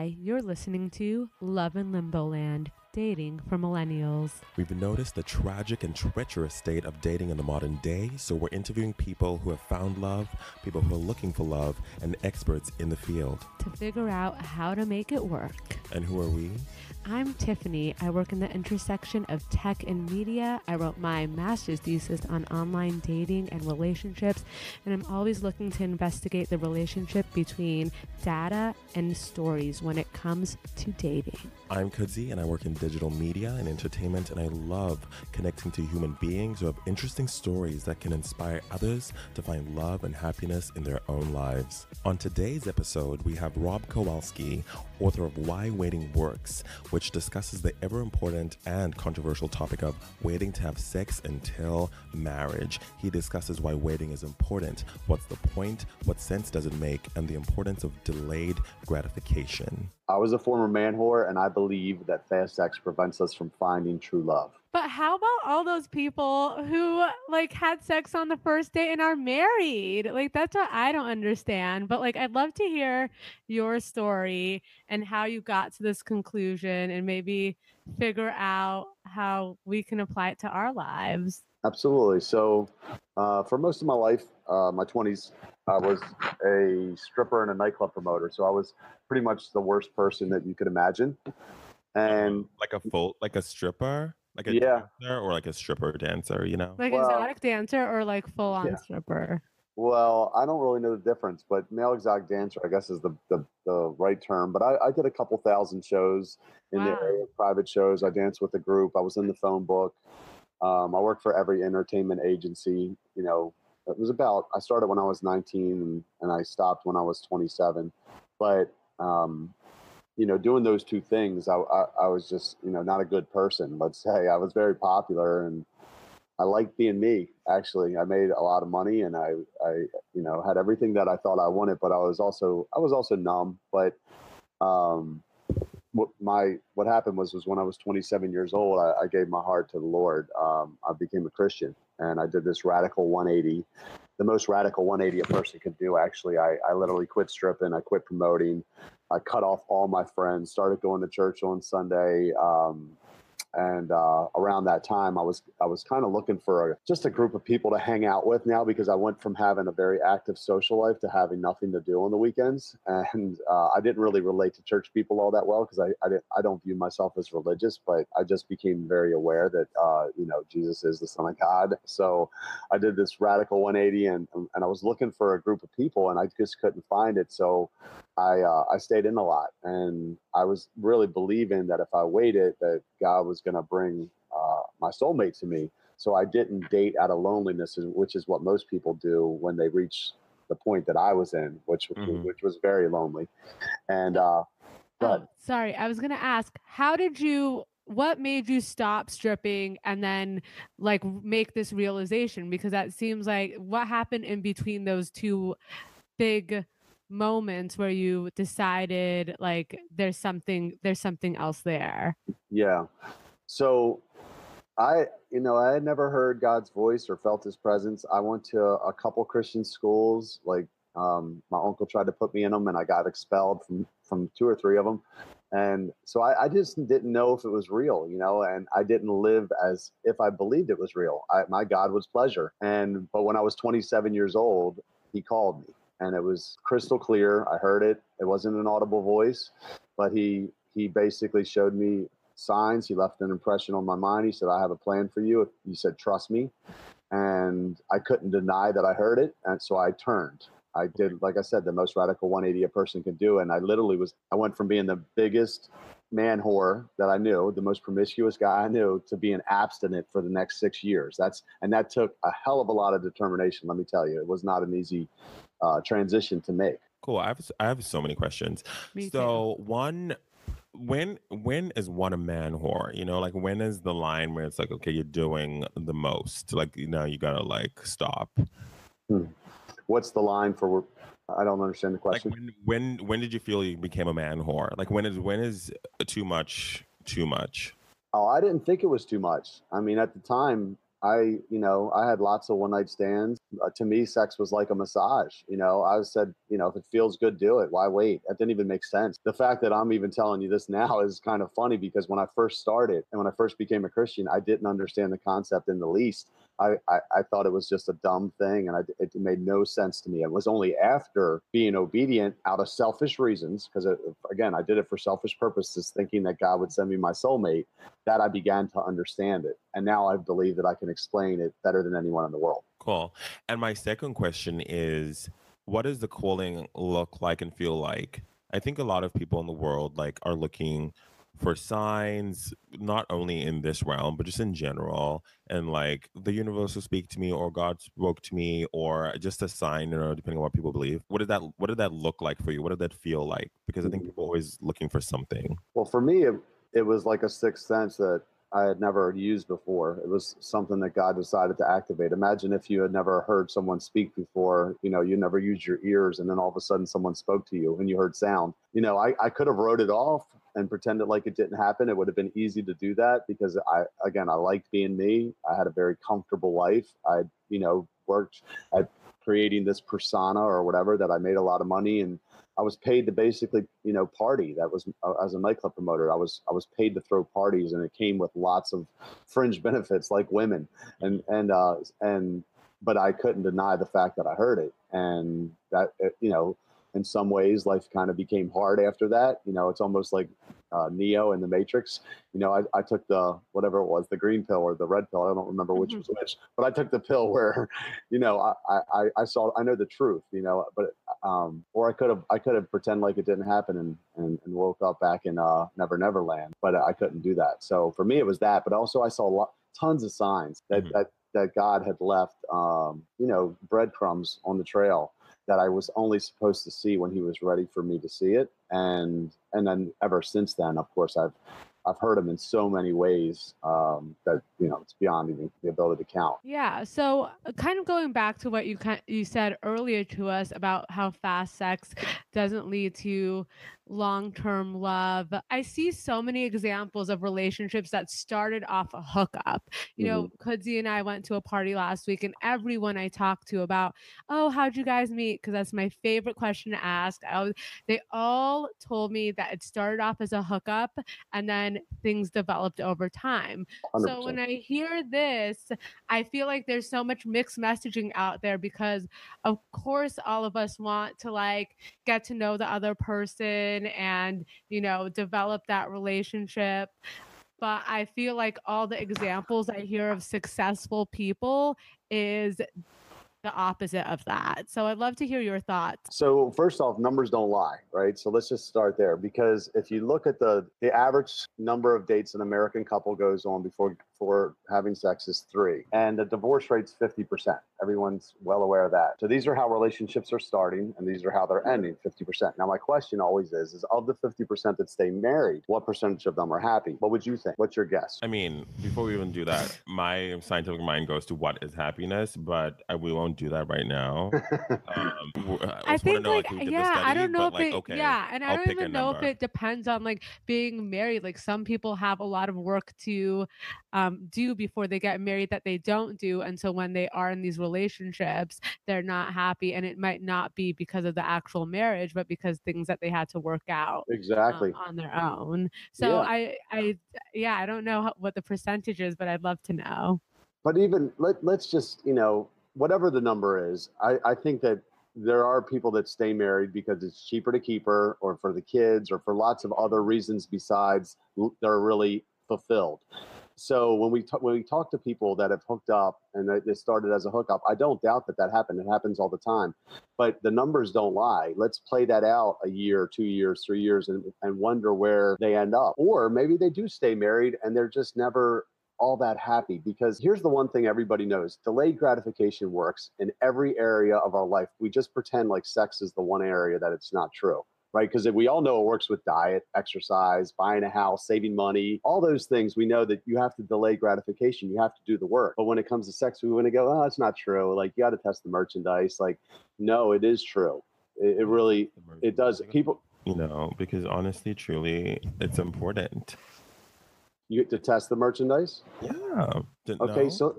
Hi, you're listening to Love in Limbo Land Dating for Millennials. We've noticed the tragic and treacherous state of dating in the modern day, so we're interviewing people who have found love, people who are looking for love, and experts in the field. To figure out how to make it work. And who are we? I'm Tiffany. I work in the intersection of tech and media. I wrote my master's thesis on online dating and relationships, and I'm always looking to investigate the relationship between data and stories when it comes to dating. I'm Kudzi, and I work in digital media and entertainment, and I love connecting to human beings who have interesting stories that can inspire others to find love and happiness in their own lives. On today's episode, we have Rob Kowalski, author of Why Waiting Works, which discusses the ever important and controversial topic of waiting to have sex until marriage. He discusses why waiting is important, what's the point, what sense does it make, and the importance of delayed gratification. I was a former man whore, and I believe that fast sex prevents us from finding true love. But how about all those people who like had sex on the first date and are married? Like that's what I don't understand. But like I'd love to hear your story and how you got to this conclusion and maybe figure out how we can apply it to our lives. Absolutely. So, uh, for most of my life, uh, my 20s, I was a stripper and a nightclub promoter. So, I was pretty much the worst person that you could imagine. And like a full, like a stripper, like a Yeah. dancer, or like a stripper dancer. You know, Like Well- exotic dancer or like full on Yeah. stripper. well, I don't really know the difference, but male exotic dancer, I guess, is the, the, the right term. But I, I did a couple thousand shows in the Wow. area, private shows. I danced with a group. I was in the phone book. Um, I worked for every entertainment agency. You know, it was about, I started when I was 19 and, and I stopped when I was 27. But, um, you know, doing those two things, I, I, I was just, you know, not a good person, let's say. I was very popular and I liked being me, actually. I made a lot of money and I, I, you know, had everything that I thought I wanted, but I was also, I was also numb. But, um, what my what happened was was when I was 27 years old, I, I gave my heart to the Lord. Um, I became a Christian, and I did this radical 180, the most radical 180 a person could do. Actually, I, I literally quit stripping, I quit promoting, I cut off all my friends, started going to church on Sunday. Um, and uh, around that time, I was I was kind of looking for a, just a group of people to hang out with now because I went from having a very active social life to having nothing to do on the weekends, and uh, I didn't really relate to church people all that well because I I, didn't, I don't view myself as religious, but I just became very aware that uh, you know Jesus is the Son of God. So I did this radical 180, and and I was looking for a group of people, and I just couldn't find it. So I uh, I stayed in a lot, and I was really believing that if I waited, that God was going to bring uh, my soulmate to me. So I didn't date out of loneliness, which is what most people do when they reach the point that I was in, which Mhm. which was very lonely. And uh, but Oh, sorry. I was going to ask, how did you, what made you stop stripping and then like make this realization? Because that seems like what happened in between those two big moments where you decided like there's something, there's something else there. Yeah. So I, you know, I had never heard God's voice or felt his presence. I went to a couple Christian schools. Like um, my uncle tried to put me in them and I got expelled from, from two or three of them. And so I, I just didn't know if it was real, you know, and I didn't live as if I believed it was real. I, my God was pleasure. And, but when I was 27 years old, he called me and it was crystal clear. I heard it. It wasn't an audible voice, but he, he basically showed me signs. He left an impression on my mind. He said, I have a plan for you. He said, trust me. And I couldn't deny that I heard it. And so I turned. I did, like I said, the most radical 180 a person can do. And I literally was, I went from being the biggest man whore that I knew, the most promiscuous guy I knew, to being abstinent for the next six years. That's, and that took a hell of a lot of determination. Let me tell you, it was not an easy uh, transition to make. cool. I have I have so many questions. Me too. so one when when is one a man whore you know like when is the line where it's like okay you're doing the most like you know you gotta like stop hmm. What's the line for? I don't understand the like question. when when when did you feel you became a man whore like when is when is too much too much Oh, I didn't think it was too much. I mean, at the time, I, you know, I had lots of one night stands. Uh, to me, sex was like a massage. You know, I said, you know, if it feels good, do it. Why wait? That didn't even make sense. The fact that I'm even telling you this now is kind of funny because when I first started and when I first became a Christian, I didn't understand the concept in the least. I, I, I, thought it was just a dumb thing and I, it made no sense to me. It was only after being obedient out of selfish reasons, because again, I did it for selfish purposes, thinking that God would send me my soulmate, that I began to understand it. And now I believe that I can explain it better than anyone in the world. Cool. And my second question is what does the calling look like and feel like? I think a lot of people in the world like are looking for signs, not only in this realm, but just in general. And like the universe will speak to me, or God spoke to me, or just a sign, you know, depending on what people believe. What did that What did that look like for you? What did that feel like? Because I think mm-hmm. people are always looking for something. Well, for me, it, it was like a sixth sense that I had never used before. It was something that God decided to activate. Imagine if you had never heard someone speak before, you know, you never used your ears and then all of a sudden someone spoke to you and you heard sound. You know, I, I could have wrote it off and pretended like it didn't happen. It would have been easy to do that because I, again, I liked being me. I had a very comfortable life. I, you know, worked at creating this persona or whatever that I made a lot of money and I was paid to basically, you know, party. That was uh, as a nightclub promoter. I was I was paid to throw parties, and it came with lots of fringe benefits like women, and and uh, and but I couldn't deny the fact that I heard it, and that you know in some ways life kind of became hard after that you know it's almost like uh, neo in the matrix you know I, I took the whatever it was the green pill or the red pill i don't remember which mm-hmm. was which but i took the pill where you know I, I i saw i know the truth you know but um or i could have i could have pretend like it didn't happen and and, and woke up back in uh never never land but i couldn't do that so for me it was that but also i saw a lot tons of signs that mm-hmm. that that god had left um you know breadcrumbs on the trail that I was only supposed to see when he was ready for me to see it. And and then ever since then, of course, I've I've heard him in so many ways um, that you know it's beyond even the ability to count. Yeah. So, uh, kind of going back to what you you said earlier to us about how fast sex doesn't lead to long-term love. I see so many examples of relationships that started off a hookup. You mm-hmm. know, Kudzi and I went to a party last week, and everyone I talked to about, oh, how'd you guys meet? Because that's my favorite question to ask. Was, they all told me that it started off as a hookup, and then things developed over time. 100%. So when I hear this, I feel like there's so much mixed messaging out there because, of course, all of us want to like get to know the other person and, you know, develop that relationship but I feel like all the examples I hear of successful people is the opposite of that. So I'd love to hear your thoughts. So first off, numbers don't lie, right? So let's just start there because if you look at the the average number of dates an American couple goes on before before having sex is 3 and the divorce rate's 50%. Everyone's well aware of that. So these are how relationships are starting and these are how they're ending 50%. Now my question always is is of the 50% that stay married, what percentage of them are happy? What would you think? What's your guess? I mean, before we even do that, my scientific mind goes to what is happiness, but I, we won't do that right now. um, I, I think know, like, like yeah, study, I don't know if like, it okay, yeah, and I I'll don't even know if it depends on like being married. Like some people have a lot of work to um, do before they get married that they don't do until when they are in these relationships, they're not happy, and it might not be because of the actual marriage, but because things that they had to work out exactly um, on their own. So yeah. I, I, yeah, I don't know what the percentage is, but I'd love to know. But even let let's just you know whatever the number is, I, I think that there are people that stay married because it's cheaper to keep her or for the kids or for lots of other reasons besides they're really fulfilled. So when we t- when we talk to people that have hooked up and it started as a hookup, I don't doubt that that happened. It happens all the time, but the numbers don't lie. Let's play that out a year, two years, three years, and, and wonder where they end up. Or maybe they do stay married and they're just never all that happy because here's the one thing everybody knows delayed gratification works in every area of our life. We just pretend like sex is the one area that it's not true. Right, because we all know it works with diet, exercise, buying a house, saving money, all those things. We know that you have to delay gratification. You have to do the work. But when it comes to sex, we want to go, oh, it's not true. Like you got to test the merchandise. Like, no, it is true. It, it really, it does. People, you know, because honestly, truly, it's important you get to test the merchandise? Yeah. okay, so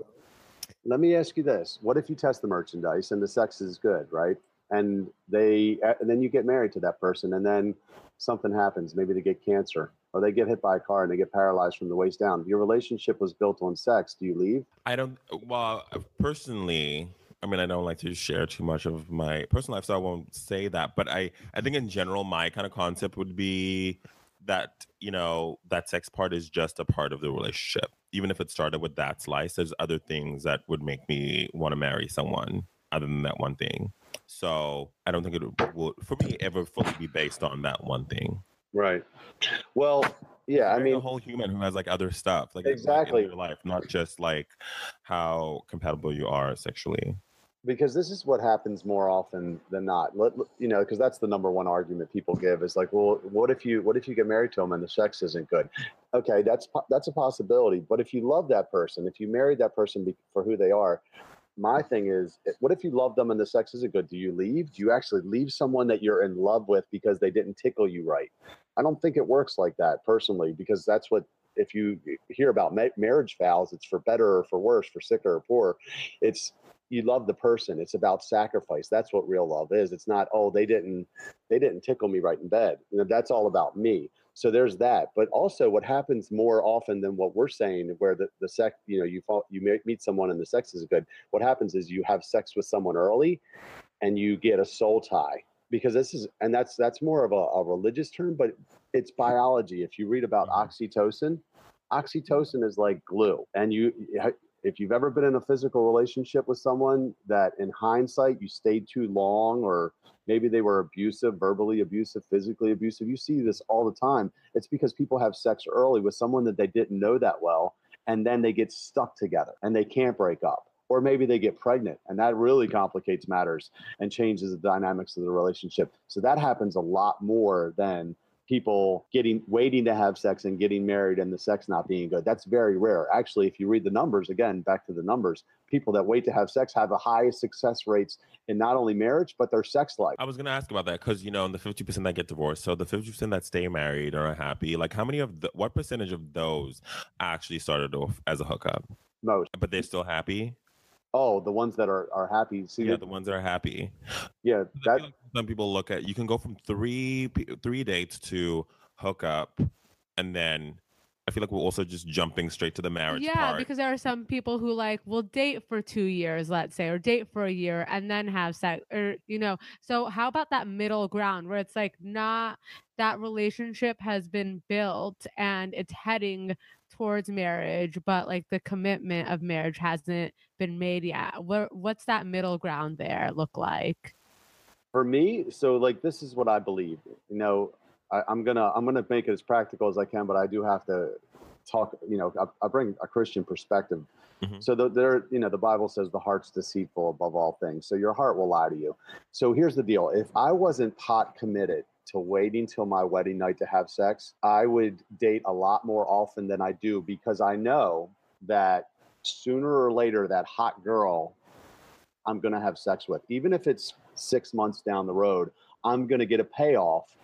let me ask you this: What if you test the merchandise and the sex is good, right? And they, uh, and then you get married to that person, and then something happens. Maybe they get cancer, or they get hit by a car and they get paralyzed from the waist down. Your relationship was built on sex. Do you leave? I don't. Well, personally, I mean, I don't like to share too much of my personal life, so I won't say that. But I, I think in general, my kind of concept would be that you know that sex part is just a part of the relationship. Even if it started with that slice, there's other things that would make me want to marry someone other than that one thing. So I don't think it will, for me, ever fully be based on that one thing. Right. Well, yeah, I mean, a whole human who has like other stuff, like exactly in your life, not just like how compatible you are sexually because this is what happens more often than not Let, you know because that's the number one argument people give is like well what if you what if you get married to them and the sex isn't good okay that's that's a possibility but if you love that person if you married that person for who they are my thing is eh, what if you love them and the sex isn't good? Do you leave? Do you actually leave someone that you're in love with because they didn't tickle you right? I don't think it works like that personally because that's what if you hear about ma- marriage vows it's for better or for worse for sicker or poor. It's you love the person. It's about sacrifice. That's what real love is. It's not oh they didn't they didn't tickle me right in bed. You know that's all about me so there's that but also what happens more often than what we're saying where the, the sex you know you fall you meet someone and the sex is good what happens is you have sex with someone early and you get a soul tie because this is and that's that's more of a, a religious term but it's biology if you read about mm-hmm. oxytocin oxytocin is like glue and you if you've ever been in a physical relationship with someone that in hindsight you stayed too long or maybe they were abusive verbally abusive physically abusive. You see this all the time. It's because people have sex early with someone that they didn't know that well and then they get stuck together and they can't break up or maybe they get pregnant and that really mm. complicates matters and changes the dynamics of the relationship. So that happens a lot more than people getting waiting to have sex and getting married and the sex not being good. That's very rare. Actually, if you read the numbers again, back to the numbers, people that wait to have sex have the highest success rates in not only marriage but their sex life. I was going to ask about that because you know, in the fifty percent that get divorced, so the fifty percent that stay married or are happy, like how many of the what percentage of those actually started off as a hookup? Most, but they're still happy. Oh, the ones that are are happy. See, yeah, the ones that are happy. Yeah, that like some people look at. You can go from three three dates to hook up, and then I feel like we're also just jumping straight to the marriage. Yeah, part. because there are some people who like will date for two years, let's say, or date for a year and then have sex, or you know. So how about that middle ground where it's like not that relationship has been built and it's heading towards marriage, but like the commitment of marriage hasn't been made yet. What what's that middle ground there look like? For me, so like this is what I believe. You know, I, am gonna I'm gonna make it as practical as I can, but I do have to talk. You know, I, I bring a Christian perspective. Mm-hmm. So the, there, you know, the Bible says the heart's deceitful above all things. So your heart will lie to you. So here's the deal: if I wasn't pot committed, to waiting till my wedding night to have sex, I would date a lot more often than I do because I know that sooner or later that hot girl I'm going to have sex with, even if it's six months down the road, I'm going to get a payoff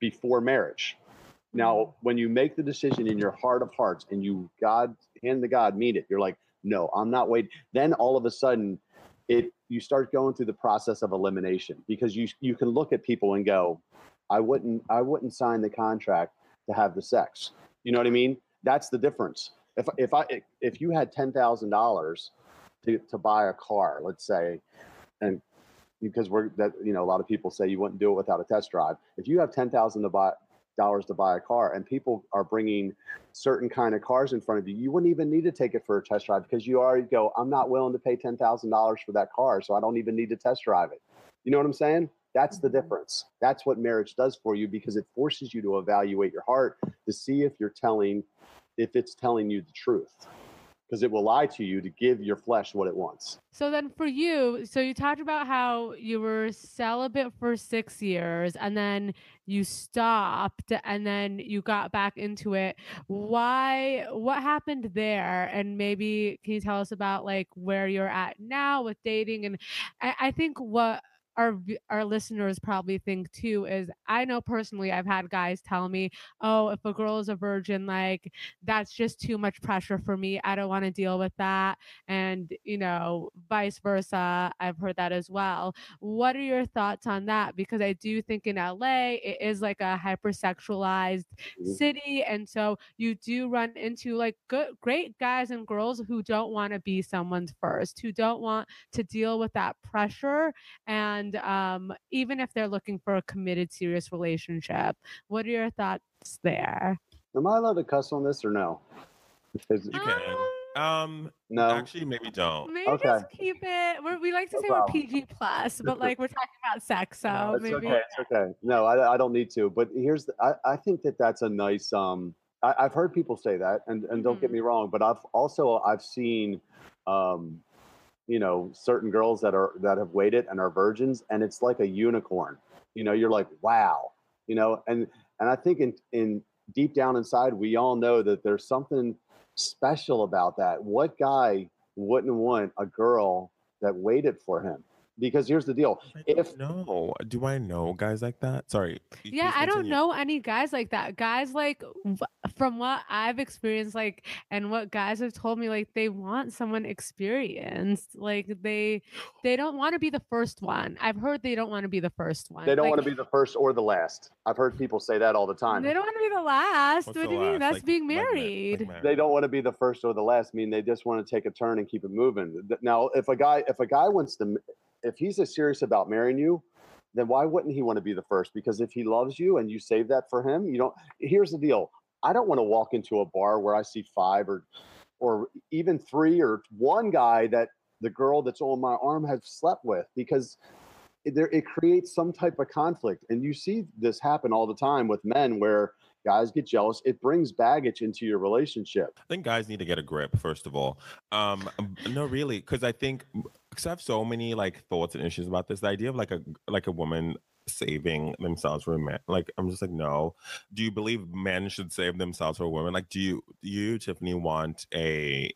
before marriage. Now, mm-hmm. when you make the decision in your heart of hearts and you God hand to God mean it, you're like, no, I'm not waiting. Then all of a sudden, it you start going through the process of elimination because you you can look at people and go, I wouldn't I wouldn't sign the contract to have the sex. You know what I mean? That's the difference. If if I if you had ten thousand dollars to to buy a car, let's say, and because we're that you know a lot of people say you wouldn't do it without a test drive. If you have ten thousand to buy dollars to buy a car and people are bringing certain kind of cars in front of you you wouldn't even need to take it for a test drive because you already go i'm not willing to pay $10000 for that car so i don't even need to test drive it you know what i'm saying that's the mm-hmm. difference. That's what marriage does for you because it forces you to evaluate your heart to see if you're telling, if it's telling you the truth. Because it will lie to you to give your flesh what it wants. So then, for you, so you talked about how you were celibate for six years and then you stopped and then you got back into it. Why? What happened there? And maybe can you tell us about like where you're at now with dating? And I, I think what our our listeners probably think too is I know personally I've had guys tell me, "Oh, if a girl is a virgin, like that's just too much pressure for me. I don't want to deal with that." And, you know, vice versa. I've heard that as well. What are your thoughts on that? Because I do think in LA it is like a hypersexualized Mhm. city and so you do run into like good great guys and girls who don't want to be someone's first, who don't want to deal with that pressure and um, even if they're looking for a committed, serious relationship. What are your thoughts there? Am I allowed to cuss on this or no? Is- You can. Um, no. actually, maybe don't. Maybe Okay. just keep it. We're, we like to No say problem. we're PG plus, but like we're talking about sex, so No, it's maybe. okay. It's okay. No, I, I don't need to. But here's, the, I, I think that that's a nice. Um, I, I've heard people say that, and and don't get Mhm. me wrong, but I've also I've seen, um, you know, certain girls that are that have waited and are virgins, and it's like a unicorn. You know, you're like, wow. You know, and and I think in in deep down inside, we all know that there's something special about that. What guy wouldn't want a girl that waited for him? Because here's the deal: if no, do I know guys like that? Sorry. Yeah, I don't know any guys like that. Guys like from what I've experienced, like, and what guys have told me, like they want someone experienced. Like they they don't want to be the first one. I've heard they don't want to be the first one. They don't Like, want to be the first or the last. I've heard people say that all the time. They don't want to be the last. What's what the do you mean? That's Like- being like like married. They don't want to be the first or the last. I mean, they just want to take a turn and keep it moving. Now, if a guy if a guy wants to, m- if he's as serious about marrying you, then why wouldn't he want to be the first? Because if he loves you and you save that for him, you don't. Here's the deal: I don't want to walk into a bar where I see five or, or even three or one guy that the girl that's on my arm has slept with because it, there it creates some type of conflict and you see this happen all the time with men where guys get jealous it brings baggage into your relationship I think guys need to get a grip first of all. Um, um, no, really, because I think because I have so many like thoughts and issues about this. The idea of like a like a woman saving themselves for a man, like I'm just like, no. Do you believe men should save themselves for a woman? Like, do you do you Tiffany want a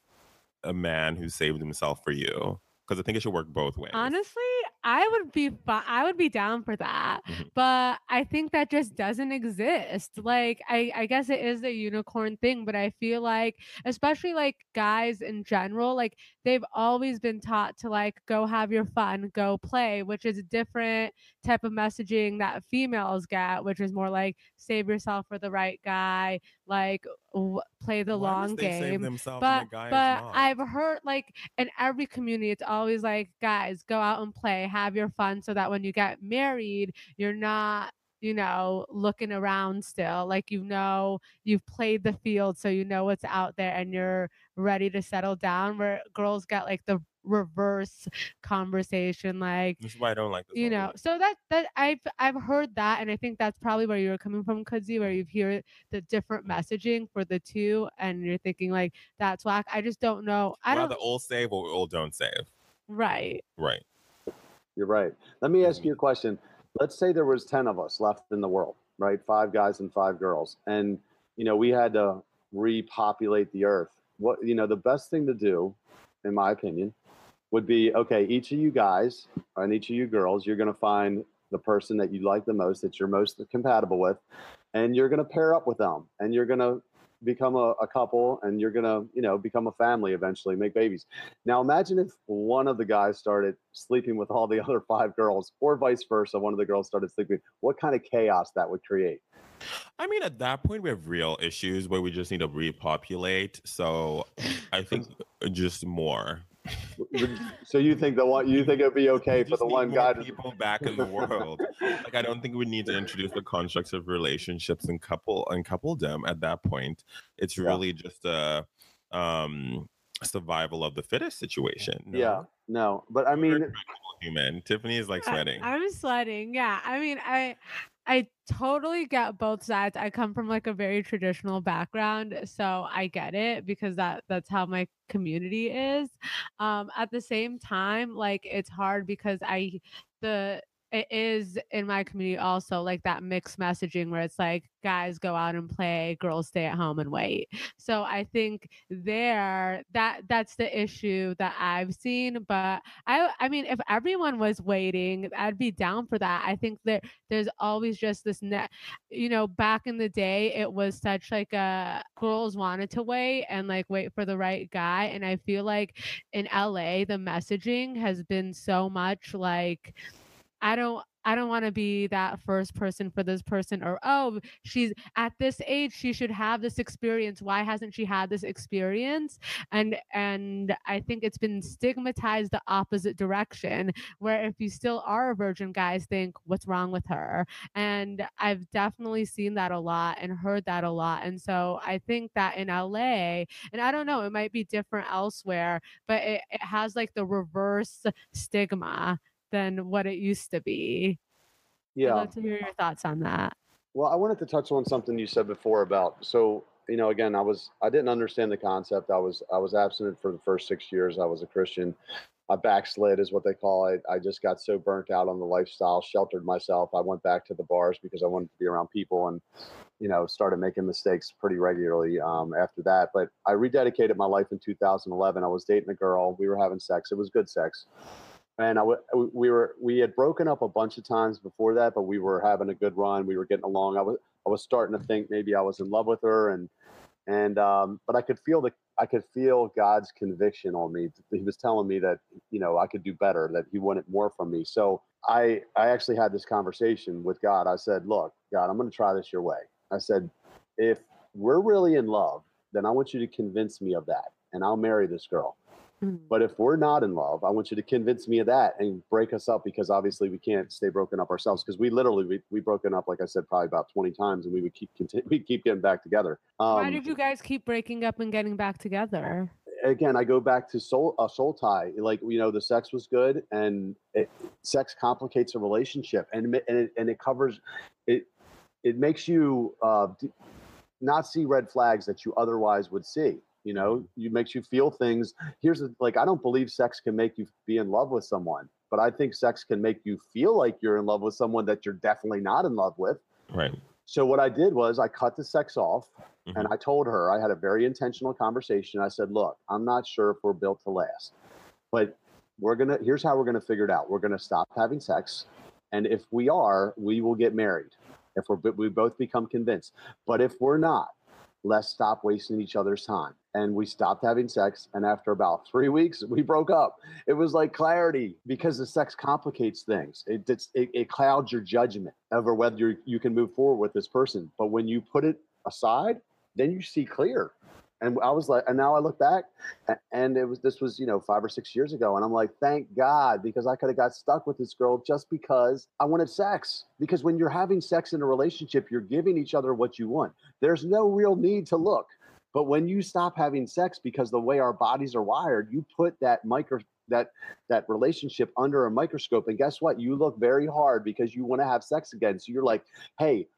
a man who saved himself for you? Because I think it should work both ways. Honestly, I would be I would be down for that. Mhm. But I think that just doesn't exist. Like I I guess it is a unicorn thing, but I feel like especially like guys in general, like they've always been taught to like go have your fun, go play, which is a different type of messaging that females get, which is more like save yourself for the right guy, like w- play the Why long game themselves but the guy but? I've heard like in every community, it's always like, guys, go out and play, have your fun, so that when you get married, you're not, you know, looking around still. Like you know, you've played the field, so you know what's out there, and you're ready to settle down. Where girls get like the reverse conversation, like This is why I don't like this. you know thing. so that that i've i've heard that and i think that's probably where you're coming from kudzi where you hear the different messaging for the two and you're thinking like that's whack i just don't know i don't rather all save or all don't save. right Right. you're right let me ask Mhm. you a question let's say there was 10 of us left in the world right? Five guys and five girls. And you know we had to repopulate the earth. What you know the best thing to do in my opinion would be okay each of you guys and each of you girls you're going to find the person that you like the most that you're most compatible with and you're going to pair up with them and you're going to become a, a couple and you're going to you know become a family eventually make babies now imagine if one of the guys started sleeping with all the other five girls or vice versa one of the girls started sleeping what kind of chaos that would create I mean, at that point, we have real issues where we just need to repopulate. So I think just more. So you think the one you think it'd be okay for the one guy to people back in the world. like I don't think we need to introduce the constructs of relationships and couple and coupledom at that point. It's Yeah. really just a um survival of the fittest situation. no? yeah no but i mean human. Tiffany is like I- sweating. i'm sweating yeah i mean i i totally get both sides i come from like a very traditional background so i get it because that that's how my community is um at the same time like it's hard because i the it is in my community also like that mixed messaging where it's like guys go out and play girls stay at home and wait. So i think there that that's the issue that i've seen but i i mean if everyone was waiting i'd be down for that. I think that there's always just this net you know back in the day it was such like a girls wanted to wait and like wait for the right guy and i feel like in la the messaging has been so much like I don't I don't want to be that first person for this person or oh she's at this age she should have this experience. Why hasn't she had this experience? And and I think it's been stigmatized the opposite direction where if you still are a virgin guys think what's wrong with her? And I've definitely seen that a lot and heard that a lot. And so I think that in LA and I don't know it might be different elsewhere but it, it has like the reverse stigma than what it used to be. Yeah. I'd love to hear your thoughts on that. Well, I wanted to touch on something you said before about so you know again I was I didn't understand the concept. I was I was abstinent for the first six years. I was a Christian. I backslid is what they call it. I just got so burnt out on the lifestyle, sheltered myself. I went back to the bars because I wanted to be around people and you know started making mistakes pretty regularly um, after that. But I rededicated my life in 2011. I was dating a girl. We were having sex. It was good sex and I w- we were we had broken up a bunch of times before that, but we were having a good run. We were getting along. I was I was starting to think maybe I was in love with her, and and um, but I could feel the I could feel God's conviction on me. He was telling me that you know I could do better, that He wanted more from me. So I I actually had this conversation with God. I said, "Look, God, I'm going to try this your way." I said, "If we're really in love, then I want you to convince me of that, and I'll marry this girl." Mm. But if we're not in love, I want you to convince me of that and break us up because obviously we can't stay broken up ourselves because we literally we we broken up like I said probably about twenty times and we would keep continue, we keep getting back together. Um, Why did you guys keep breaking up and getting back together? Again, I go back to soul a soul tie. Like you know, the sex was good, and it, sex complicates a relationship, and and it, and it covers it. It makes you uh, not see red flags that you otherwise would see you know you makes you feel things. Here's like i don't believe sex can make you be in love with someone but i think sex can make you feel like you're in love with someone that you're definitely not in love with. Right. So what i did was i cut the sex off mm-hmm. and i told her i had a very intentional conversation. I said look i'm not sure if we're built to last but we're gonna here's how we're gonna figure it out. We're gonna stop having sex and if we are we will get married if we're we both become convinced. But if we're not let's stop wasting each other's time and we stopped having sex. And after about three weeks, we broke up. It was like clarity because the sex complicates things. It, it, it clouds your judgment over whether you can move forward with this person. But when you put it aside, then you see clear. And I was like, and now I look back, and it was this was you know five or six years ago, and I'm like, thank God because I could have got stuck with this girl just because I wanted sex. Because when you're having sex in a relationship, you're giving each other what you want. There's no real need to look. But when you stop having sex because the way our bodies are wired, you put that micro that that relationship under a microscope and guess what? You look very hard because you want to have sex again. So you're like, "Hey,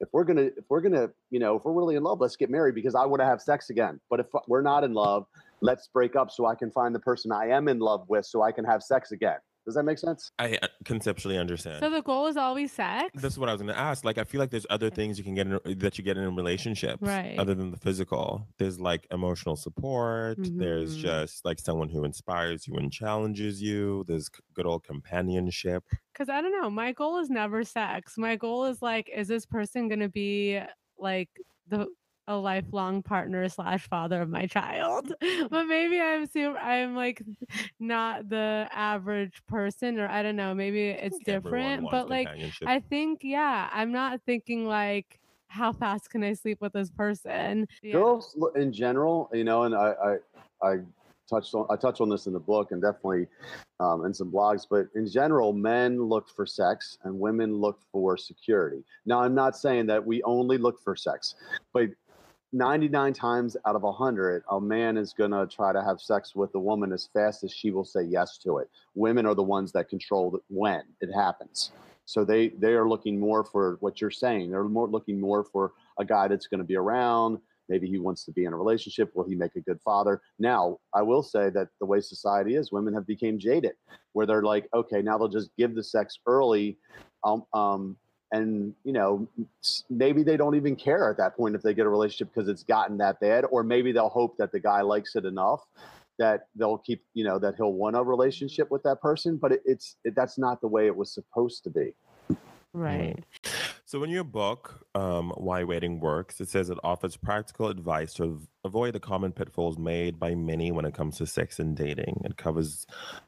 if we're to if we're to, you know, if we're really in love, let's get married because I want to have sex again. But if uh, we're not in love, let's break up so I can find the person I am in love with so I can have sex again." Does that make sense? I uh, conceptually understand. So the goal is always sex. This is what I was going to ask. Like, I feel like there's other things you can get in, that you get in relationships, right? Other than the physical, there's like emotional support. Mm-hmm. There's just like someone who inspires you and challenges you. There's good old companionship. Because I don't know, my goal is never sex. My goal is like, is this person going to be like the a lifelong partner slash father of my child. but maybe I'm super, I'm like not the average person, or I don't know. Maybe it's different. But like, I think yeah, I'm not thinking like how fast can I sleep with this person. Yeah. Girls in general, you know, and I I I touched on I touch on this in the book and definitely um, in some blogs. But in general, men look for sex and women look for security. Now, I'm not saying that we only look for sex, but 99 times out of 100, a man is going to try to have sex with a woman as fast as she will say yes to it. Women are the ones that control when it happens. So they they are looking more for what you're saying. They're more looking more for a guy that's going to be around, Maybe he wants to be in a relationship. Will he make a good father? Now, I will say that the way society is, women have become jaded, where they're like, okay, now they'll just give the sex early. Um, um, and you know maybe they don't even care at that point if they get a relationship because it's gotten that bad or maybe they'll hope that the guy likes it enough that they'll keep you know that he'll want a relationship with that person but it, it's it, that's not the way it was supposed to be Right. So in your book, um, Why Waiting Works, it says it offers practical advice to avoid the common pitfalls made by many when it comes to sex and dating. It covers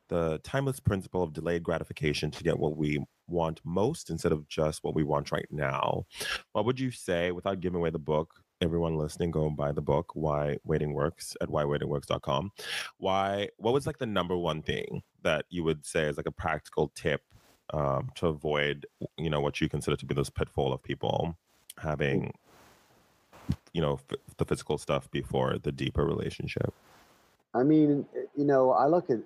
the timeless principle of delayed gratification to get what we want most instead of just what we want right now. What would you say, without giving away the book, everyone listening, go and buy the book, Why Waiting Works at whywaitingworks.com. Why, what was like the number one thing that you would say is like a practical tip um, to avoid, you know, what you consider to be this pitfall of people having, you know, f- the physical stuff before the deeper relationship. I mean, you know, I look at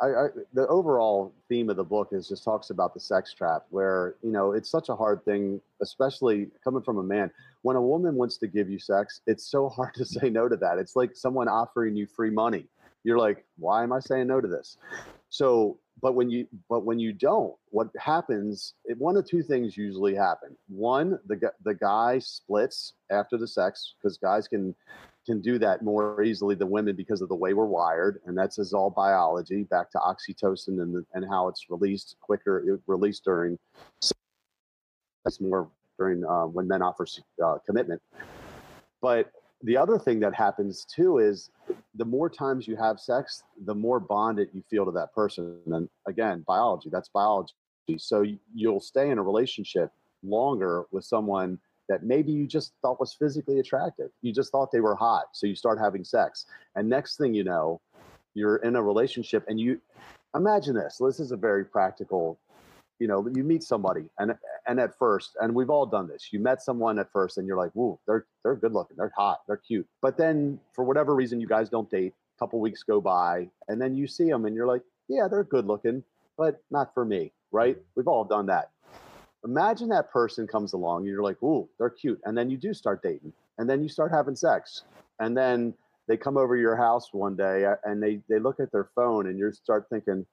I, I, the overall theme of the book is just talks about the sex trap, where you know it's such a hard thing, especially coming from a man. When a woman wants to give you sex, it's so hard to say no to that. It's like someone offering you free money. You're like, why am I saying no to this? So, but when you but when you don't, what happens? It, one of two things usually happen. One, the the guy splits after the sex because guys can can do that more easily than women because of the way we're wired, and that's is all biology. Back to oxytocin and the, and how it's released quicker, it released during that's more during uh, when men offer uh, commitment. But the other thing that happens too is the more times you have sex, the more bonded you feel to that person. And again, biology, that's biology. So you'll stay in a relationship longer with someone that maybe you just thought was physically attractive. You just thought they were hot. So you start having sex. And next thing you know, you're in a relationship and you imagine this. This is a very practical, you know, you meet somebody and and at first, and we've all done this, you met someone at first and you're like, whoa, they're they're good looking, they're hot, they're cute. But then for whatever reason you guys don't date, a couple weeks go by, and then you see them and you're like, yeah, they're good looking, but not for me, right? We've all done that imagine that person comes along and you're like, ooh, they're cute. And then you do start dating and then you start having sex. And then they come over your house one day uh, and they, they look at their phone and you start thinking,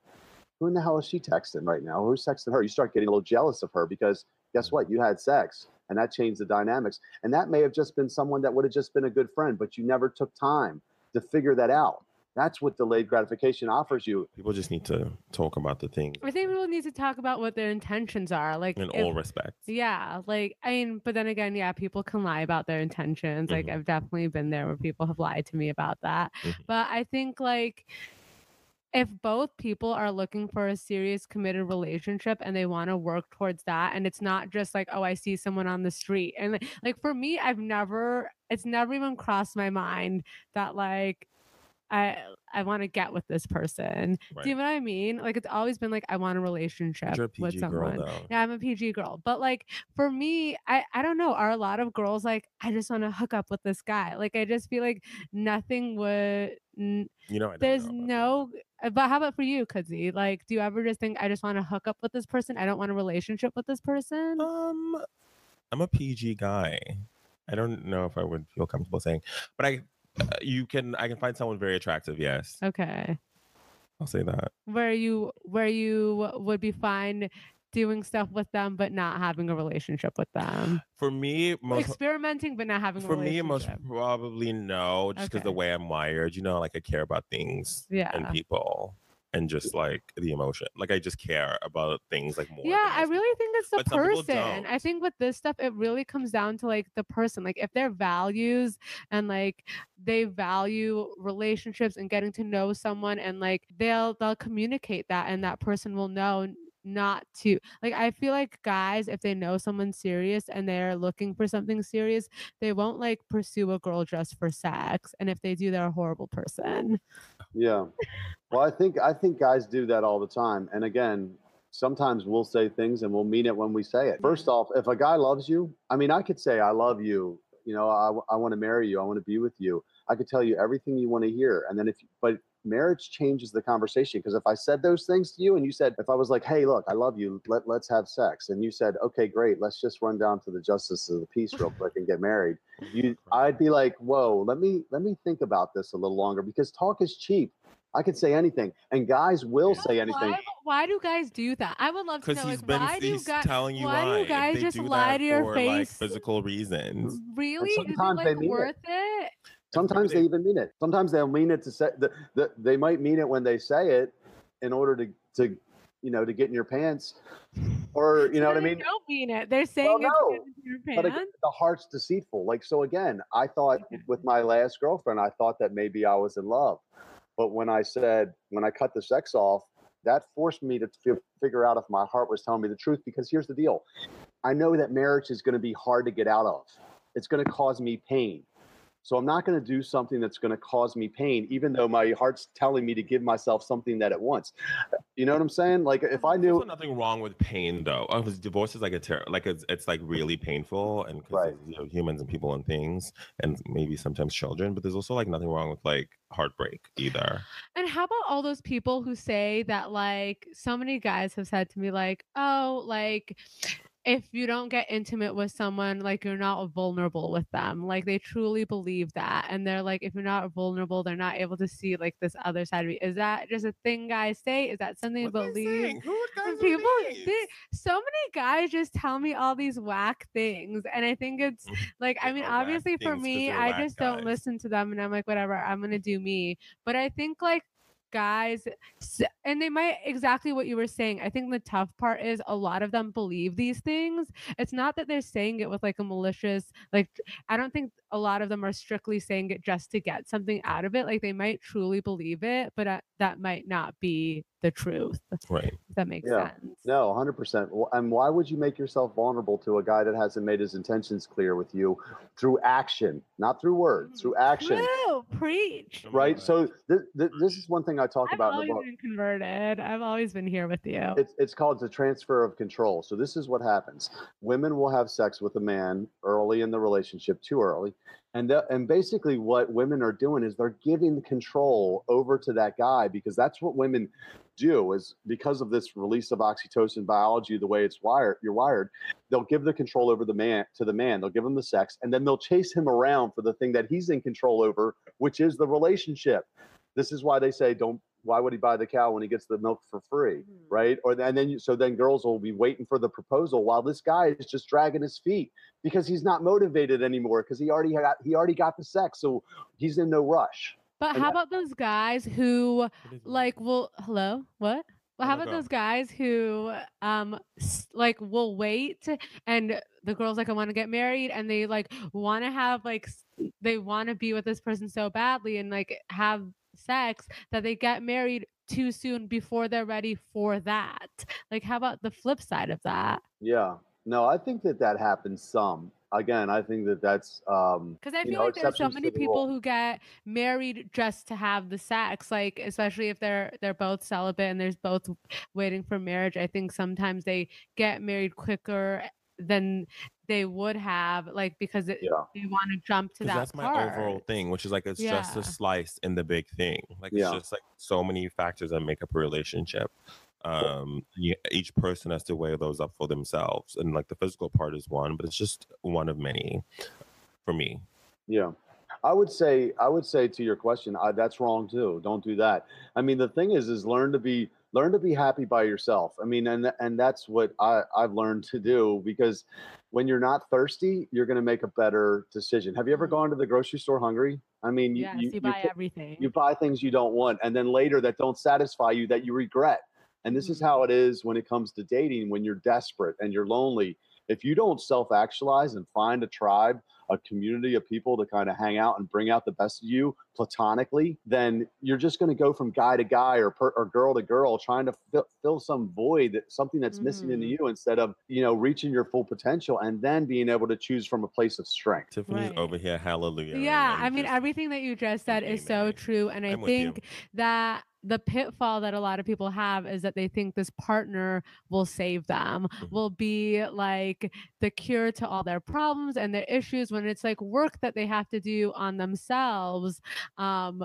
who in the hell is she texting right now? Who's texting her? You start getting a little jealous of her because guess what? You had sex and that changed the dynamics. And that may have just been someone that would have just been a good friend, but you never took time to figure that out. That's what delayed gratification offers you. People just need to talk about the things I think people need to talk about what their intentions are. Like in if- all respects. Yeah, like I mean, but then again, yeah, people can lie about their intentions. Like Mhm. I've definitely been there where people have lied to me about that. Mhm. But I think like if both people are looking for a serious committed relationship and they want to work towards that and it's not just like oh I see someone on the street and like- like for me I've never it's never even crossed my mind that like I I want to get with this person. Do you know what I mean? Like it's always been like I want a relationship You're a with someone. girl. Yeah, I'm a PG girl. But like for me, I I don't know. Are a lot of girls like I just want to hook up with this guy? Like I just feel like nothing would. N- You know, I there's know about that. no. uh, But how about for you, Kudzi? Like, do you ever just think I just want to hook up with this person? I don't want a relationship with this person. Um, I'm a PG guy. I don't know if I would feel comfortable saying, but I, you can, I can find someone very attractive. Yes, Okay, I'll say that. where you where you would be fine doing stuff with them, but not having a relationship with them. For me, most Experimenting, but not having a for me, most probably no, just because the way I'm wired. You know, like I care about things yeah. and people, and just like the emotion. Like I just care about things like more. Yeah, I most really think it's the But person. I think with this stuff, it really comes down to like the person. Like if their values and like they value relationships and getting to know someone and like they'll they'll communicate that and that person will know not to like I feel like guys if they know someone's serious and they're looking for something serious, they won't like pursue a girl just for sex. And if they do, they're a horrible person. Yeah. Well, I think I think guys do that all the time. And again, sometimes we'll say things and we'll mean it when we say it. First off, if a guy loves you, I mean, I could say I love you. You know, I, I want to marry you. I want to be with you. I could tell you everything you want to hear. And then if but marriage changes the conversation because if I said those things to you and you said, if I was like, hey, look, I love you, let, let's have sex, and you said, okay, great, let's just run down to the justice of the peace real quick and get married, you, I'd be like, whoa, let me let me think about this a little longer because talk is cheap. I could say anything, and guys will say anything. Why, why do guys do that? I would love to know. Because know. he's Like, been why do guys? telling you why why. do guys just do lie to your for, face? Like physical reasons. Really? Is it sometimes they like mean it. worth it? Sometimes they even mean it. Sometimes they'll mean it to say the, the, they might mean it when they say it in order to to you know to get in your pants, or you know what I mean? They don't mean it. They're saying no. it's good in your But again, the heart's deceitful. Like so again, I thought Okay. with my last girlfriend, I thought that maybe I was in love, but when I said when I cut the sex off, that forced me to fi- figure out if my heart was telling me the truth. Because here's the deal, I know that marriage is going to be hard to get out of. It's going to cause me pain. So I'm not going to do something that's going to cause me pain, even though my heart's telling me to give myself something that it wants. You know what I'm saying? Like if I knew, also nothing wrong with pain though. Oh, 'cause divorce is like a ter- like it's, it's like really painful and Right. you know humans and people and things and maybe sometimes children, but there's also like nothing wrong with like heartbreak either. And how about all those people who say that like so many guys have said to me like, "Oh, like if you don't get intimate with someone, like you're not vulnerable with them." Like they truly believe that. And they're like if you're not vulnerable, they're not able to see like this other side of me. Is that just a thing guys say? Is that something you What believe? Who would guys people they, so many guys just tell me all these whack things and i think it's like i mean obviously for me i just don't listen to them and i'm like whatever i'm gonna do me but i think like guys and they might exactly what you were saying i think the tough part is a lot of them believe these things it's not that they're saying it with like a malicious like i don't think a lot of them are strictly saying it just to get something out of it like they might truly believe it but uh, that might not be the truth right. if that makes Yeah. sense no, 100%. And why would you make yourself vulnerable to a guy that hasn't made his intentions clear with you through action, not through words, through action? True, preach. Right. So th- th- this is one thing I talk I've about in always the book. been converted. I've always been here with you. It's, it's called the transfer of control. So this is what happens. Women will have sex with a man early in the relationship, too early. And, the, and basically what women are doing is they're giving control over to that guy because that's what women do is because of this release of oxytocin biology, the way it's wired, you're wired, they'll give the control over the man to the man. They'll give him the sex and then they'll chase him around for the thing that he's in control over, which is the relationship. This is why they say don't why would he buy the cow when he gets the milk for free? right? Or and then you, so then girls will be waiting for the proposal while this guy is just dragging his feet because he's not motivated anymore because he already got he already got the sex, so he's in no rush. But and how that- about those guys who What is it? like will hello? What? Well, how about those guys who um like will wait and the girl's like I want to get married and they like want to have like they want to be with this person so badly and like have sex that they get married too soon before they're ready for that. Like how about the flip side of that? Yeah, no, I think that that happens some. Again, I think that that's um, Because I feel know, like there's so many the people rule. who get married just to have the sex, like especially if they're they're both celibate and there's both waiting for marriage. I think sometimes they get married quicker than they would have, like because it, Yeah. they want to jump to that that's my part. overall thing, which is like it's just a slice in the big thing. Like it's just like so many factors that make up a relationship. Um, you, each person has to weigh those up for themselves, and like the physical part is one, but it's just one of many for me. Yeah. I would say I would say to your question, uh, that's wrong too. Don't do that. I mean, the thing is, is learn to be learn to be happy by yourself. I mean, and and that's what I I've learned to do because when you're not thirsty, you're going to make a better decision. Have you ever Mhm. gone to the grocery store hungry? I mean, you yes, you, you, you buy pick- everything. you buy things you don't want and then later that don't satisfy you that you regret and this is Mhm. how it is when it comes to dating when you're desperate and you're lonely if you don't self-actualize and find a tribe a community of people to kind of hang out and bring out the best of you platonically then you're just going to go from guy to guy or, per, or girl to girl trying to fill, fill some void that something that's missing in Mhm. you instead of you know reaching your full potential and then being able to choose from a place of strength Tiffany's Right. over here, hallelujah. yeah, and I mean just- everything that you just said is so true, and I I'm think that the pitfall that a lot of people have is that they think this partner will save them, Mhm. will be like the cure to all their problems and their issues when it's like work that they have to do on themselves. Um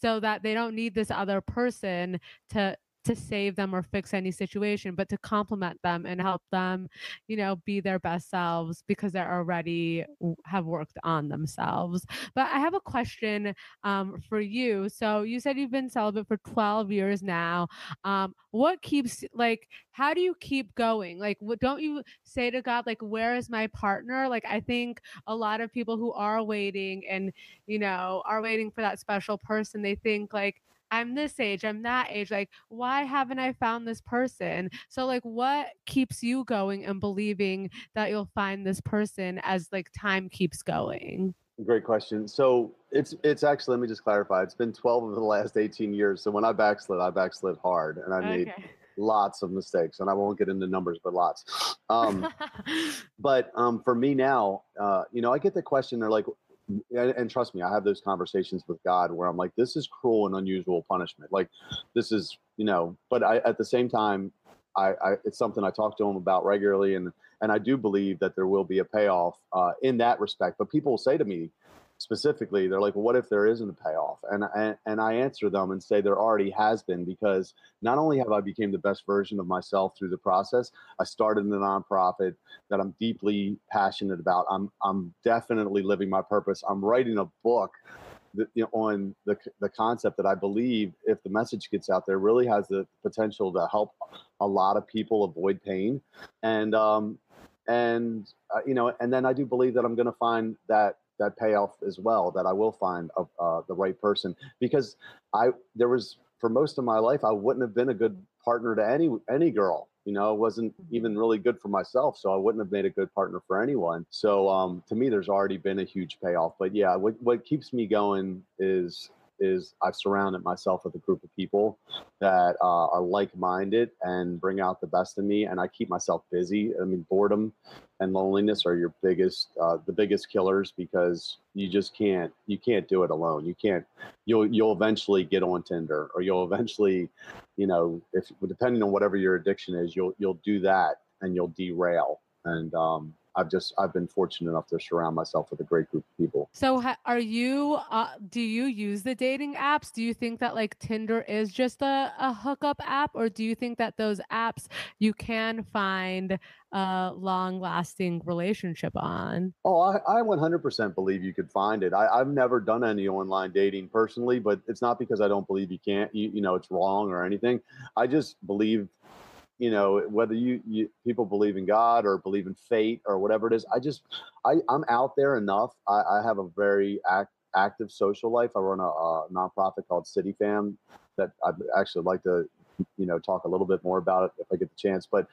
so that they don't need this other person to to save them or fix any situation, but to complement them and help them, you know, be their best selves because they're already have worked on themselves. But I have a question um, for you. So you said you've been celibate for 12 years now. Um, what keeps like? How do you keep going? Like, what, don't you say to God, like, where is my partner? Like, I think a lot of people who are waiting and you know are waiting for that special person, they think like I'm this age, I'm that age. Like, why haven't I found this person? So, like, what keeps you going and believing that you'll find this person as like time keeps going? Great question. So it's it's actually let me just clarify. It's been 12 of the last 18 years. So when I backslid, I backslid hard, and I made lots of mistakes, and I won't get into numbers, but lots. Um, but um, for me now, uh, you know, I get the question. They're like, and, and trust me, I have those conversations with God where I'm like, this is cruel and unusual punishment. Like, this is, you know, but I at the same time, I, I it's something I talk to him about regularly, and and I do believe that there will be a payoff uh, in that respect. But people say to me specifically, they're like, well, what if there isn't a payoff? And, and and I answer them and say there already has been because not only have I became the best version of myself through the process, I started a nonprofit that I'm deeply passionate about. I'm I'm definitely living my purpose. I'm writing a book that, you know, on the the concept that I believe if the message gets out there really has the potential to help a lot of people avoid pain and um and uh, you know and then I do believe that I'm going to find that that payoff as well that I will find uh, uh, the right person because I there was for most of my life I wouldn't have been a good partner to any any girl you know it wasn't even really good for myself so I wouldn't have made a good partner for anyone. So um to me there's already been a huge payoff but yeah what what keeps me going is is I've surrounded myself with a group of people that uh, are like-minded and bring out the best in me and I keep myself busy. I mean boredom and loneliness are your biggest uh, the biggest killers because you just can't you can't do it alone. You can't you'll you'll eventually get on tinder or you'll eventually you know if depending on whatever your addiction is you'll you'll do that and you'll derail. And um i've just i've been fortunate enough to surround myself with a great group of people So, are you? Uh, do you use the dating apps? Do you think that like Tinder is just a, a hookup app, or do you think that those apps you can find a long-lasting relationship on? Oh, I, I 100% believe you could find it. I, I've never done any online dating personally, but it's not because I don't believe you can't, you, you know, it's wrong or anything. I just believe, you know, whether you, you people believe in God or believe in fate or whatever it is, I just, I, I'm out there enough. I, I have a very act, active social life. I run a, a nonprofit called City Fam that I'd actually like to, you know, talk a little bit more about it if I get the chance. But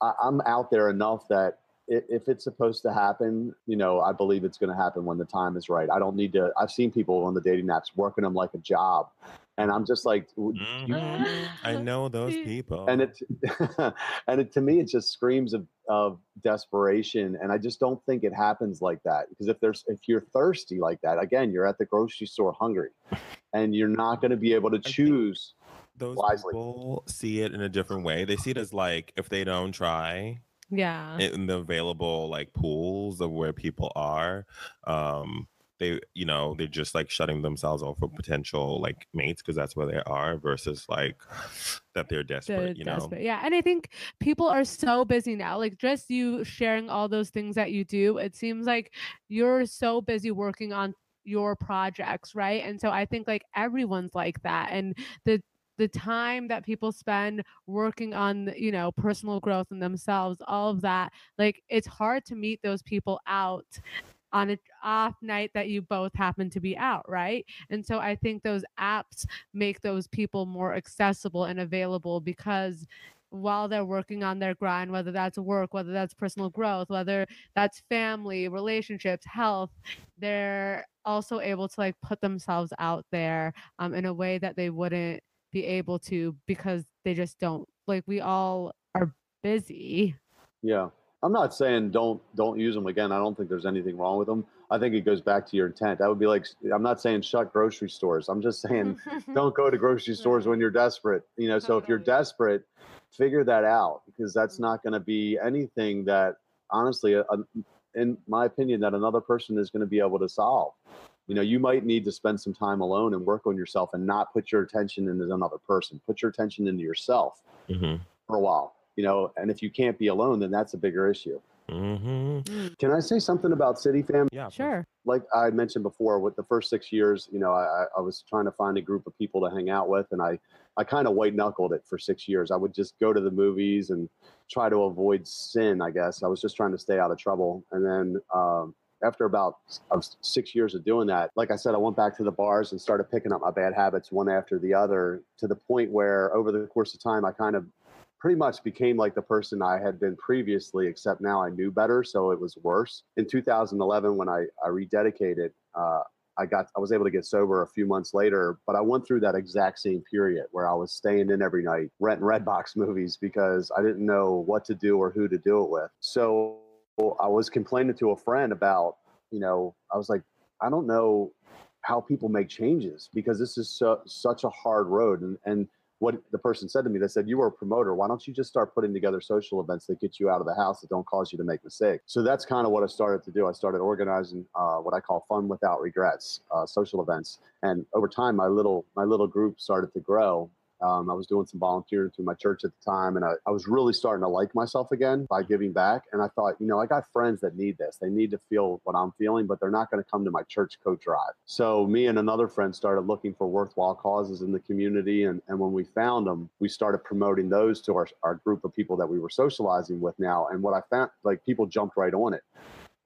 I, I'm out there enough that if it's supposed to happen, you know, I believe it's going to happen when the time is right. I don't need to. I've seen people on the dating apps working them like a job, and I'm just like, w- you- Mhm. I know those people. and it, and it to me, it just screams of of desperation, and I just don't think it happens like that. Because if there's if you're thirsty like that, again, you're at the grocery store hungry, and you're not going to be able to choose. those wisely. people see it in a different way. They see it as like if they don't try Yeah. in the available like pools of where people are, um, they you know they're just like shutting themselves off for potential like mates because that's where they are versus like that they're desperate. you know, desperate. Yeah. And I think people are so busy now. Like just you sharing all those things that you do, it seems like you're so busy working on your projects, right? And so I think like everyone's like that. And the the time that people spend working on, you know, personal growth in themselves, all of that, like it's hard to meet those people out on an off night that you both happen to be out, right? And so I think those apps make those people more accessible and available because while they're working on their grind, whether that's work, whether that's personal growth, whether that's family, relationships, health, they're also able to like put themselves out there um, in a way that they wouldn't be able to because they just don't like we all are busy. Yeah. I'm not saying don't don't use them again. I don't think there's anything wrong with them. I think it goes back to your intent. That would be like I'm not saying shut grocery stores. I'm just saying don't go to grocery stores when you're desperate. You know, so if you're desperate, figure that out because that's mm-hmm. not going to be anything that honestly a, a in my opinion, that another person is going to be able to solve. You know, you might need to spend some time alone and work on yourself and not put your attention into another person. Put your attention into yourself Mm-hmm. for a while. You know, and if you can't be alone, then that's a bigger issue. Mm-hmm. Can I say something about City Fam? Yeah. Sure. like I mentioned before, with the first six years, you know, I, I- I was trying to find a group of people to hang out with, and I, I kind of white knuckled it for six years. I would just go to the movies and try to avoid sin. I guess I was just trying to stay out of trouble. And then um, after about s- six years of doing that, like I said, I went back to the bars and started picking up my bad habits one after the other, to the point where over the course of time, I kind of pretty much became like the person I had been previously, except now I knew better, so it was worse. In 2011, when I, I rededicated, uh, I got I was able to get sober a few months later, but I went through that exact same period where I was staying in every night, renting Redbox movies because I didn't know what to do or who to do it with. So I was complaining to a friend about, you know, I was like, I don't know how people make changes because this is so, such a hard road and and what the person said to me, they said, You were a promoter. Why don't you just start putting together social events that get you out of the house that don't cause you to make mistakes? So that's kind of what I started to do. I started organizing uh, what I call fun without regrets, uh, social events. And over time, my little my little group started to grow. Um, I was doing some volunteering through my church at the time, and I, I was really starting to like myself again by giving back. And I thought, you know, I got friends that need this. They need to feel what I'm feeling, but they're not going to come to my church co drive. So me and another friend started looking for worthwhile causes in the community. And, and when we found them, we started promoting those to our, our group of people that we were socializing with now. And what I found, like people jumped right on it.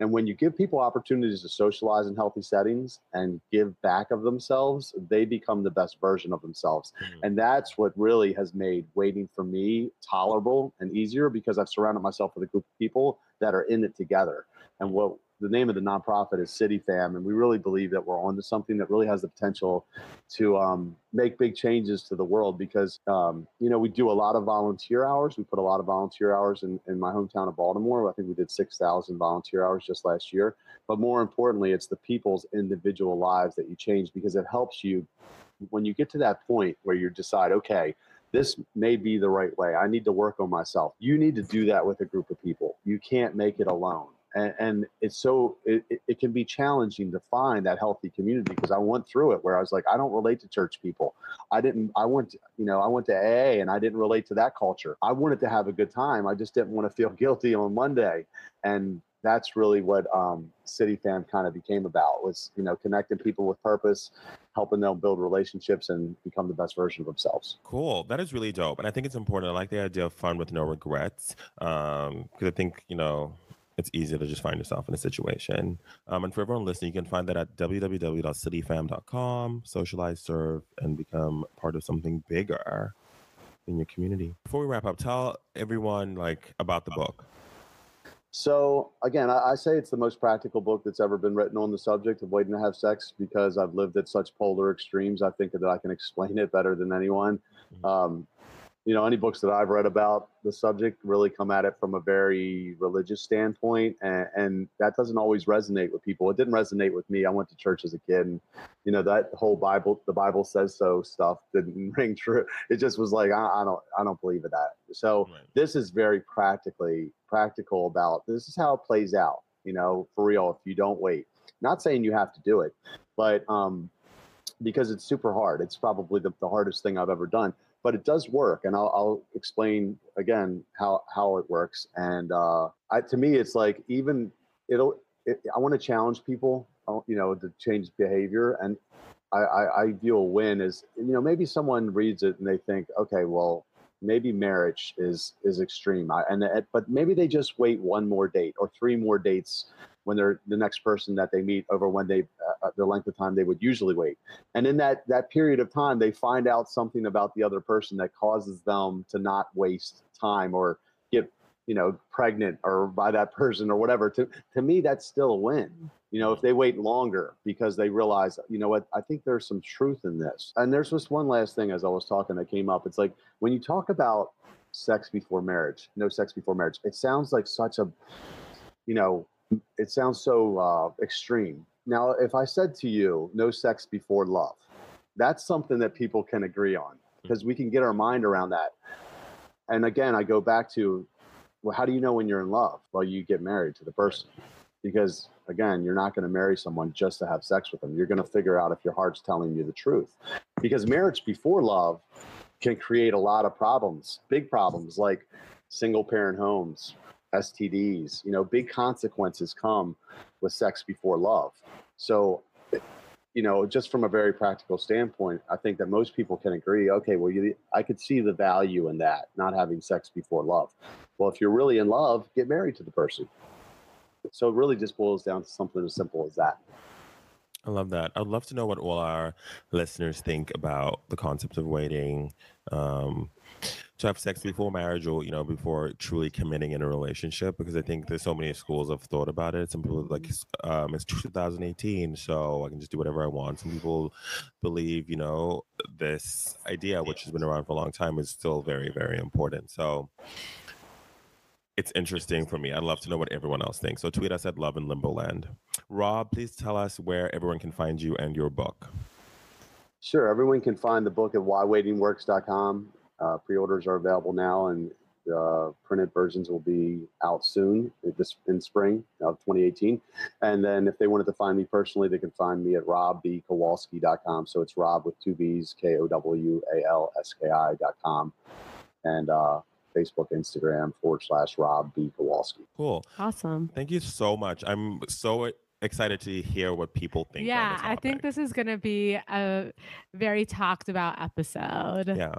And when you give people opportunities to socialize in healthy settings and give back of themselves, they become the best version of themselves. Mm-hmm. And that's what really has made waiting for me tolerable and easier because I've surrounded myself with a group of people that are in it together. And what the name of the nonprofit is City Fam, and we really believe that we're onto something that really has the potential to um, make big changes to the world because um, you know we do a lot of volunteer hours. We put a lot of volunteer hours in, in my hometown of Baltimore. I think we did six thousand volunteer hours just last year. But more importantly, it's the people's individual lives that you change because it helps you when you get to that point where you decide, okay, this may be the right way. I need to work on myself. You need to do that with a group of people. You can't make it alone. And, and it's so it, it- can be challenging to find that healthy community because I went through it where I was like, I don't relate to church people. I didn't. I went, you know, I went to AA and I didn't relate to that culture. I wanted to have a good time. I just didn't want to feel guilty on Monday, and that's really what um, City Fam kind of became about was you know connecting people with purpose, helping them build relationships and become the best version of themselves. Cool. That is really dope. And I think it's important. I like the idea of fun with no regrets. Um, because I think, you know, it's easy to just find yourself in a situation. Um, and for everyone listening, you can find that at www.cityfam.com, socialize, serve, and become part of something bigger in your community. Before we wrap up, tell everyone like about the book. So again, I, I say it's the most practical book that's ever been written on the subject of waiting to have sex because I've lived at such polar extremes. I think that I can explain it better than anyone. Mhm. Um, you know, any books that I've read about the subject really come at it from a very religious standpoint, and, and that doesn't always resonate with people. It didn't resonate with me. I went to church as a kid, and you know that whole Bible, the Bible says so stuff didn't ring true. It just was like I, I don't, I don't believe in that. So Right. this is very practically practical about this is how it plays out you know for real if you don't wait not saying you have to do it but um because it's super hard it's probably the, the hardest thing i've ever done but it does work and i'll, I'll explain again how how it works and uh I, to me it's like even it'll it, i want to challenge people uh, you know to change behavior and I, I, I view a win as you know maybe someone reads it and they think okay well maybe marriage is is extreme. I, and it, but maybe they just wait one more date or three more dates when they're the next person that they meet over when they uh, the length of time they would usually wait. And in that that period of time they find out something about the other person that causes them to not waste time or you know pregnant or by that person or whatever to to me that's still a win. You know if they wait longer because they realize you know what i think there's some truth in this. And there's just one last thing as i was talking that came up. It's like when you talk about sex before marriage no sex before marriage it sounds like such a you know it sounds so uh, extreme. Now if i said to you no sex before love that's something that people can agree on because we can get our mind around that. And again i go back to well how do you know when you're in love? Well you get married to the person. Because again you're not going to marry someone just to have sex with them. You're going to figure out if your heart's telling you the truth. Because marriage before love can create a lot of problems big problems like single parent homes stds you know big consequences come with sex before love. So you know just from a very practical standpoint i think that most people can agree okay well you, i could see the value in that not having sex before love well if you're really in love get married to the person so it really just boils down to something as simple as that. I love that. I'd love to know what all our listeners think about the concept of waiting um, to have sex before marriage or, you know, before truly committing in a relationship, because I think there's so many schools have thought about it. Some people like, um, it's 2018, so I can just do whatever I want. Some people believe, you know, this idea, which has been around for a long time, is still very, very important. So, it's interesting for me. I'd love to know what everyone else thinks. So tweet us at Love in Limboland. Rob, please tell us where everyone can find you and your book. Sure. Everyone can find the book at whywaitingworks.com. Uh, pre-orders are available now, and uh, printed versions will be out soon, this in spring of 2018. And then if they wanted to find me personally, they can find me at robbkowalski.com. So it's Rob with two B's, K O W A L S K I.com. And uh, Facebook, Instagram forward slash Rob B. Kowalski. Cool. Awesome. Thank you so much. I'm so excited to hear what people think. Yeah, I think this is going to be a very talked about episode. Yeah.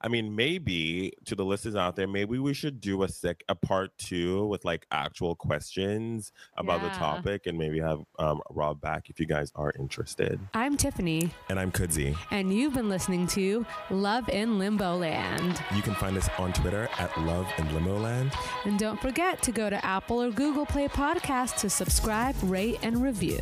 I mean, maybe to the listeners out there, maybe we should do a sick a part two with like actual questions about yeah. the topic and maybe have um, Rob back if you guys are interested. I'm Tiffany. And I'm Kudzi. And you've been listening to Love in Limbo Land. You can find us on Twitter at Love in Limbo Land. And don't forget to go to Apple or Google Play Podcast to subscribe, rate, and review.